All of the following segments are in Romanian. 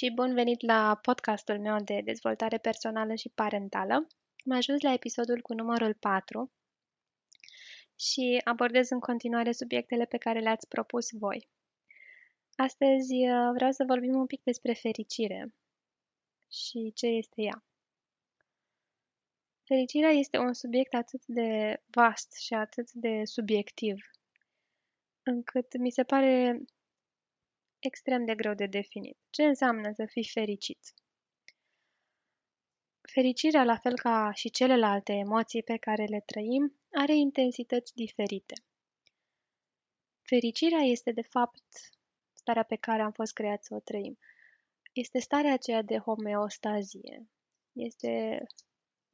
și bun venit la podcastul meu de dezvoltare personală și parentală. Am ajuns la episodul cu numărul 4 și abordez în continuare subiectele pe care le-ați propus voi. Astăzi uh, vreau să vorbim un pic despre fericire și ce este ea. Fericirea este un subiect atât de vast și atât de subiectiv, încât mi se pare extrem de greu de definit. Ce înseamnă să fii fericit? Fericirea, la fel ca și celelalte emoții pe care le trăim, are intensități diferite. Fericirea este, de fapt, starea pe care am fost creați să o trăim. Este starea aceea de homeostazie. Este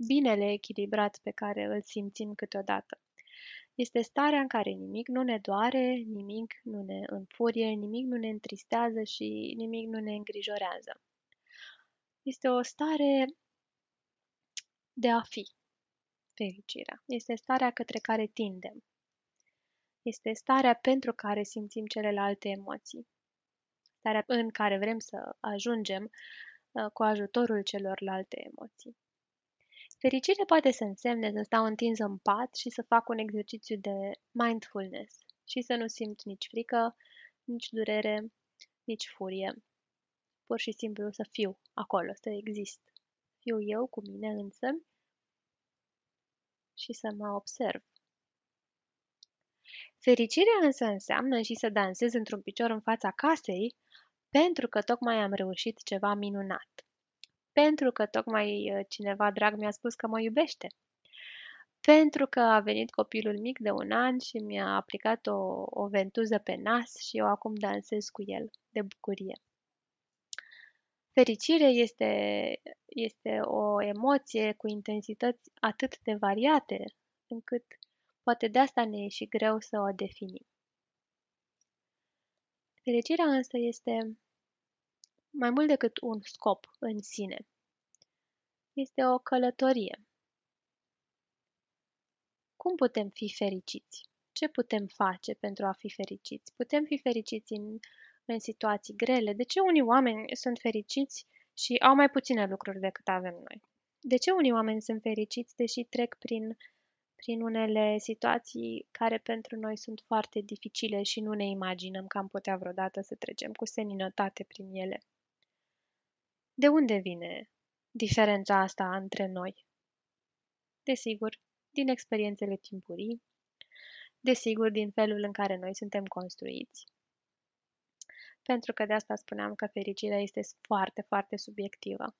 binele echilibrat pe care îl simțim câteodată. Este starea în care nimic nu ne doare, nimic nu ne înfurie, nimic nu ne întristează și nimic nu ne îngrijorează. Este o stare de a fi, fericirea. Este starea către care tindem. Este starea pentru care simțim celelalte emoții. Starea în care vrem să ajungem uh, cu ajutorul celorlalte emoții. Fericire poate să însemne să stau întins în pat și să fac un exercițiu de mindfulness și să nu simt nici frică, nici durere, nici furie. Pur și simplu să fiu acolo, să exist. Fiu eu cu mine însă și să mă observ. Fericirea însă înseamnă și să dansez într-un picior în fața casei pentru că tocmai am reușit ceva minunat pentru că tocmai uh, cineva drag mi-a spus că mă iubește. Pentru că a venit copilul mic de un an și mi-a aplicat o, o ventuză pe nas și eu acum dansez cu el de bucurie. Fericire este, este o emoție cu intensități atât de variate, încât poate de asta ne e și greu să o definim. Fericirea însă este mai mult decât un scop în sine. Este o călătorie. Cum putem fi fericiți? Ce putem face pentru a fi fericiți? Putem fi fericiți în, în situații grele? De ce unii oameni sunt fericiți și au mai puține lucruri decât avem noi? De ce unii oameni sunt fericiți deși trec prin, prin unele situații care pentru noi sunt foarte dificile și nu ne imaginăm că am putea vreodată să trecem cu seninătate prin ele? De unde vine diferența asta între noi? Desigur, din experiențele timpurii, desigur, din felul în care noi suntem construiți. Pentru că de asta spuneam că fericirea este foarte, foarte subiectivă.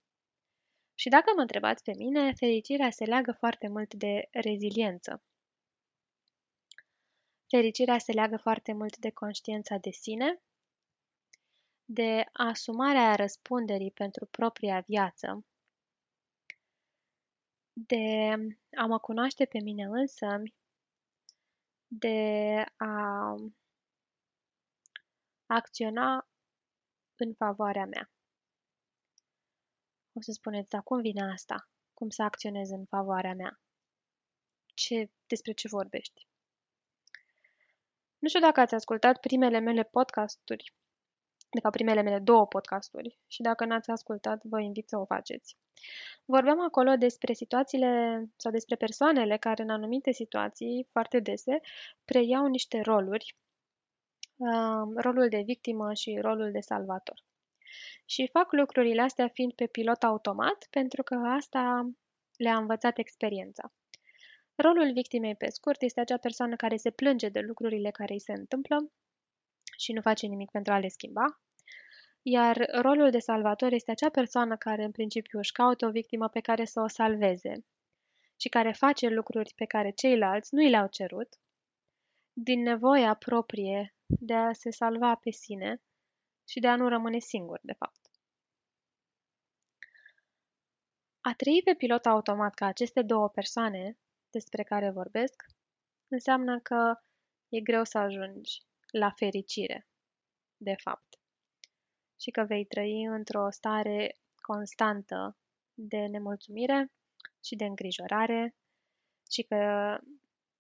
Și dacă mă întrebați pe mine, fericirea se leagă foarte mult de reziliență. Fericirea se leagă foarte mult de conștiința de sine de asumarea răspunderii pentru propria viață, de a mă cunoaște pe mine însă, de a acționa în favoarea mea. O să spuneți, dar cum vine asta? Cum să acționez în favoarea mea? Ce, despre ce vorbești? Nu știu dacă ați ascultat primele mele podcasturi de fapt primele mele două podcasturi și dacă n-ați ascultat, vă invit să o faceți. Vorbeam acolo despre situațiile sau despre persoanele care în anumite situații, foarte dese, preiau niște roluri, uh, rolul de victimă și rolul de salvator. Și fac lucrurile astea fiind pe pilot automat pentru că asta le-a învățat experiența. Rolul victimei, pe scurt, este acea persoană care se plânge de lucrurile care îi se întâmplă și nu face nimic pentru a le schimba, iar rolul de salvator este acea persoană care în principiu își caută o victimă pe care să o salveze și care face lucruri pe care ceilalți nu i le-au cerut, din nevoia proprie de a se salva pe sine și de a nu rămâne singur, de fapt. A trăi pe pilot automat ca aceste două persoane despre care vorbesc înseamnă că e greu să ajungi la fericire, de fapt, și că vei trăi într-o stare constantă de nemulțumire și de îngrijorare și că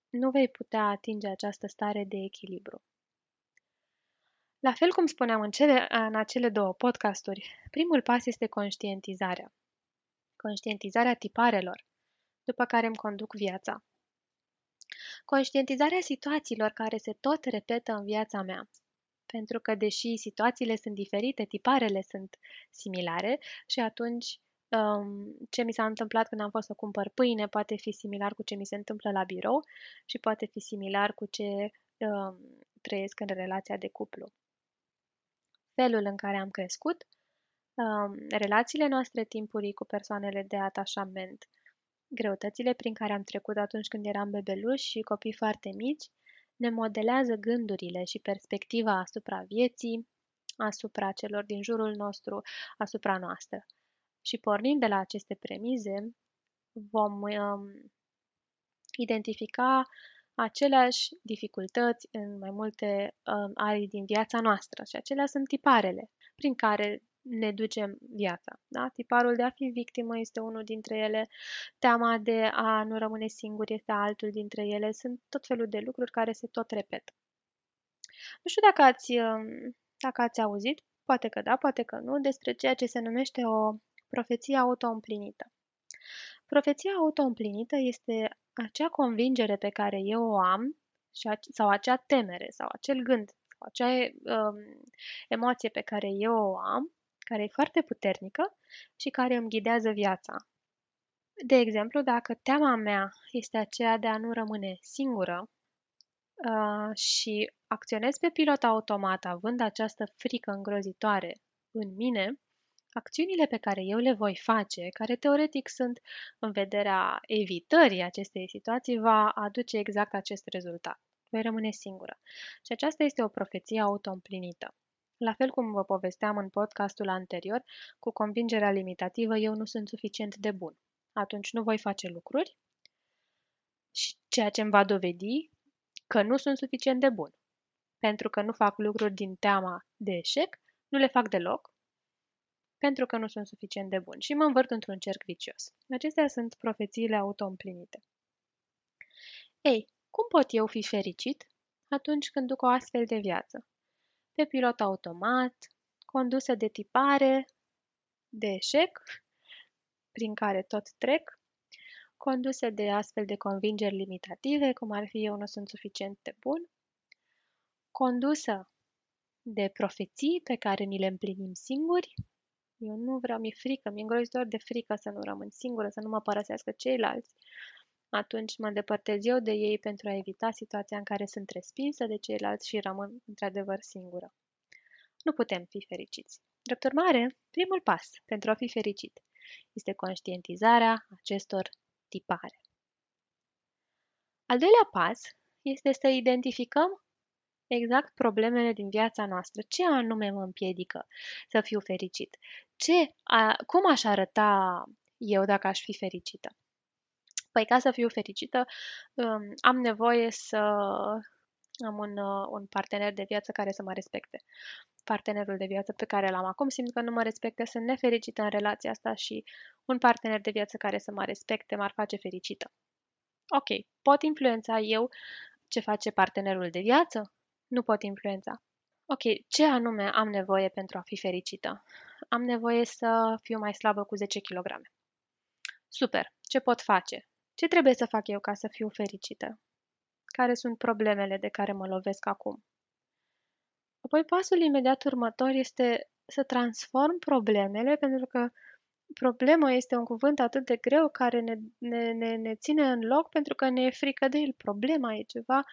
nu vei putea atinge această stare de echilibru. La fel cum spuneam în, cele, în acele două podcasturi, primul pas este conștientizarea. Conștientizarea tiparelor, după care îmi conduc viața. Conștientizarea situațiilor care se tot repetă în viața mea. Pentru că, deși situațiile sunt diferite, tiparele sunt similare și atunci um, ce mi s-a întâmplat când am fost să cumpăr pâine poate fi similar cu ce mi se întâmplă la birou și poate fi similar cu ce um, trăiesc în relația de cuplu. Felul în care am crescut, um, relațiile noastre timpurii cu persoanele de atașament, greutățile prin care am trecut atunci când eram bebeluși și copii foarte mici, ne modelează gândurile și perspectiva asupra vieții, asupra celor din jurul nostru, asupra noastră. Și pornind de la aceste premize, vom um, identifica aceleași dificultăți în mai multe um, arii din viața noastră și acelea sunt tiparele prin care ne ducem viața. Da? Tiparul de a fi victimă este unul dintre ele, teama de a nu rămâne singur este altul dintre ele, sunt tot felul de lucruri care se tot repetă. Nu știu dacă ați, um, dacă ați auzit, poate că da, poate că nu, despre ceea ce se numește o profeție autoîmplinită. Profeția autoîmplinită este acea convingere pe care eu o am sau acea temere sau acel gând sau acea um, emoție pe care eu o am care e foarte puternică și care îmi ghidează viața. De exemplu, dacă teama mea este aceea de a nu rămâne singură uh, și acționez pe pilot automat având această frică îngrozitoare în mine, acțiunile pe care eu le voi face, care teoretic sunt în vederea evitării acestei situații, va aduce exact acest rezultat. Voi rămâne singură. Și aceasta este o profeție autoîmplinită. La fel cum vă povesteam în podcastul anterior, cu convingerea limitativă eu nu sunt suficient de bun. Atunci nu voi face lucruri și ceea ce îmi va dovedi că nu sunt suficient de bun. Pentru că nu fac lucruri din teama de eșec, nu le fac deloc, pentru că nu sunt suficient de bun și mă învârt într-un cerc vicios. Acestea sunt profețiile autoîmplinite. Ei, cum pot eu fi fericit atunci când duc o astfel de viață? Pe pilot automat, conduse de tipare, de eșec, prin care tot trec, conduse de astfel de convingeri limitative, cum ar fi eu nu sunt suficient de bun, condusă de profeții pe care ni le împlinim singuri. Eu nu vreau, mi-e frică, mi-e îngrozitor de frică să nu rămân singură, să nu mă părăsească ceilalți. Atunci mă îndepărtez eu de ei pentru a evita situația în care sunt respinsă de ceilalți și rămân într-adevăr singură. Nu putem fi fericiți. Drept urmare, primul pas pentru a fi fericit este conștientizarea acestor tipare. Al doilea pas este să identificăm exact problemele din viața noastră. Ce anume mă împiedică să fiu fericit? Ce, a, cum aș arăta eu dacă aș fi fericită? Păi ca să fiu fericită, um, am nevoie să am un, uh, un partener de viață care să mă respecte. Partenerul de viață pe care l-am acum simt că nu mă respectă, sunt nefericită în relația asta și un partener de viață care să mă respecte m-ar face fericită. Ok, pot influența eu ce face partenerul de viață? Nu pot influența. Ok, ce anume am nevoie pentru a fi fericită? Am nevoie să fiu mai slabă cu 10 kg. Super, ce pot face? Ce trebuie să fac eu ca să fiu fericită? Care sunt problemele de care mă lovesc acum? Apoi pasul imediat următor este să transform problemele, pentru că problemă este un cuvânt atât de greu care ne, ne, ne, ne ține în loc pentru că ne e frică de el. Problema e ceva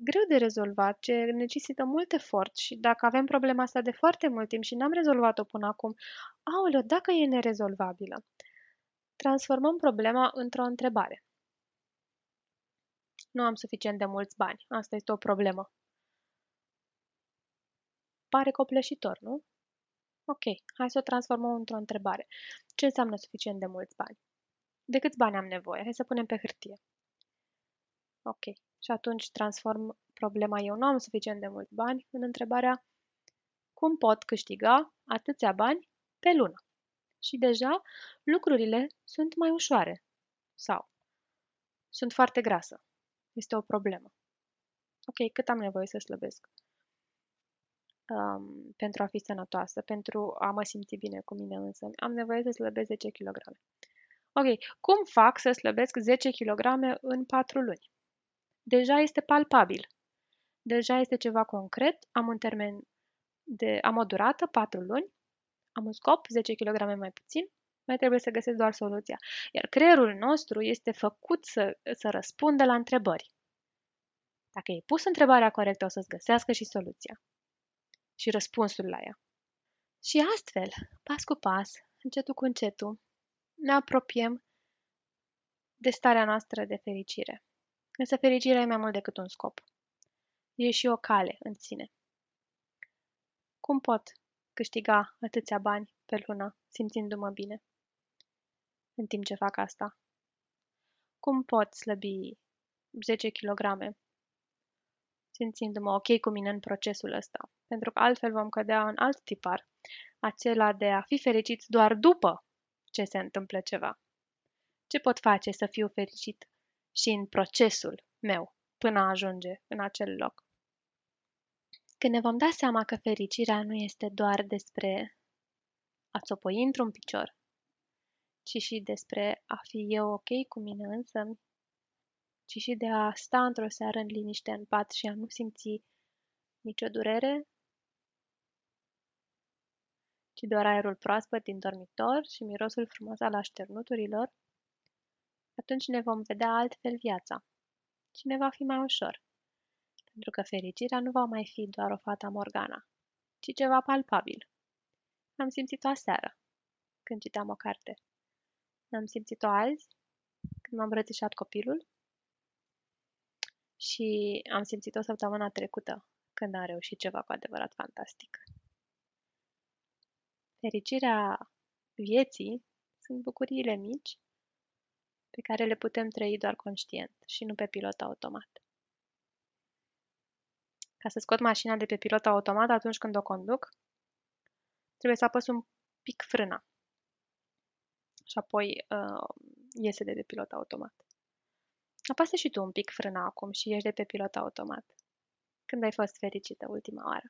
greu de rezolvat, ce necesită mult efort și dacă avem problema asta de foarte mult timp și n-am rezolvat-o până acum, aoleo, dacă e nerezolvabilă, transformăm problema într-o întrebare. Nu am suficient de mulți bani. Asta este o problemă. Pare copleșitor, nu? Ok, hai să o transformăm într-o întrebare. Ce înseamnă suficient de mulți bani? De câți bani am nevoie? Hai să punem pe hârtie. Ok, și atunci transform problema eu nu am suficient de mulți bani în întrebarea cum pot câștiga atâția bani pe lună? Și deja lucrurile sunt mai ușoare. Sau sunt foarte grasă. Este o problemă. Ok, cât am nevoie să slăbesc? um, pentru a fi sănătoasă, pentru a mă simți bine cu mine însă. Am nevoie să slăbesc 10 kg. Ok, cum fac să slăbesc 10 kg în 4 luni? Deja este palpabil. Deja este ceva concret, am un termen de, am o durată, 4 luni, am un scop, 10 kg mai puțin, mai trebuie să găsesc doar soluția. Iar creierul nostru este făcut să, să răspundă la întrebări. Dacă ai pus întrebarea corectă, o să-ți găsească și soluția. Și răspunsul la ea. Și astfel, pas cu pas, încetul cu încetul, ne apropiem de starea noastră de fericire. Însă fericirea e mai mult decât un scop. E și o cale în sine. Cum pot câștiga atâția bani pe lună, simțindu-mă bine? În timp ce fac asta. Cum pot slăbi 10 kg simțindu-mă ok cu mine în procesul ăsta? Pentru că altfel vom cădea în alt tipar, acela de a fi fericiți doar după ce se întâmplă ceva. Ce pot face să fiu fericit și în procesul meu până a ajunge în acel loc? Când ne vom da seama că fericirea nu este doar despre a țopoi într-un picior, ci și despre a fi eu ok cu mine însă, ci și de a sta într-o seară în liniște în pat și a nu simți nicio durere, ci doar aerul proaspăt din dormitor și mirosul frumos al așternuturilor, atunci ne vom vedea altfel viața și ne va fi mai ușor pentru că fericirea nu va mai fi doar o fata Morgana, ci ceva palpabil. Am simțit-o aseară, când citeam o carte. Am simțit-o azi, când m-am îmbrățișat copilul. Și am simțit-o săptămâna trecută, când am reușit ceva cu adevărat fantastic. Fericirea vieții sunt bucuriile mici pe care le putem trăi doar conștient și nu pe pilot automat. Ca să scot mașina de pe pilot automat atunci când o conduc, trebuie să apăs un pic frâna. Și apoi uh, iese de pe pilot automat. Apasă și tu un pic frâna acum și ieși de pe pilot automat. Când ai fost fericită ultima oară?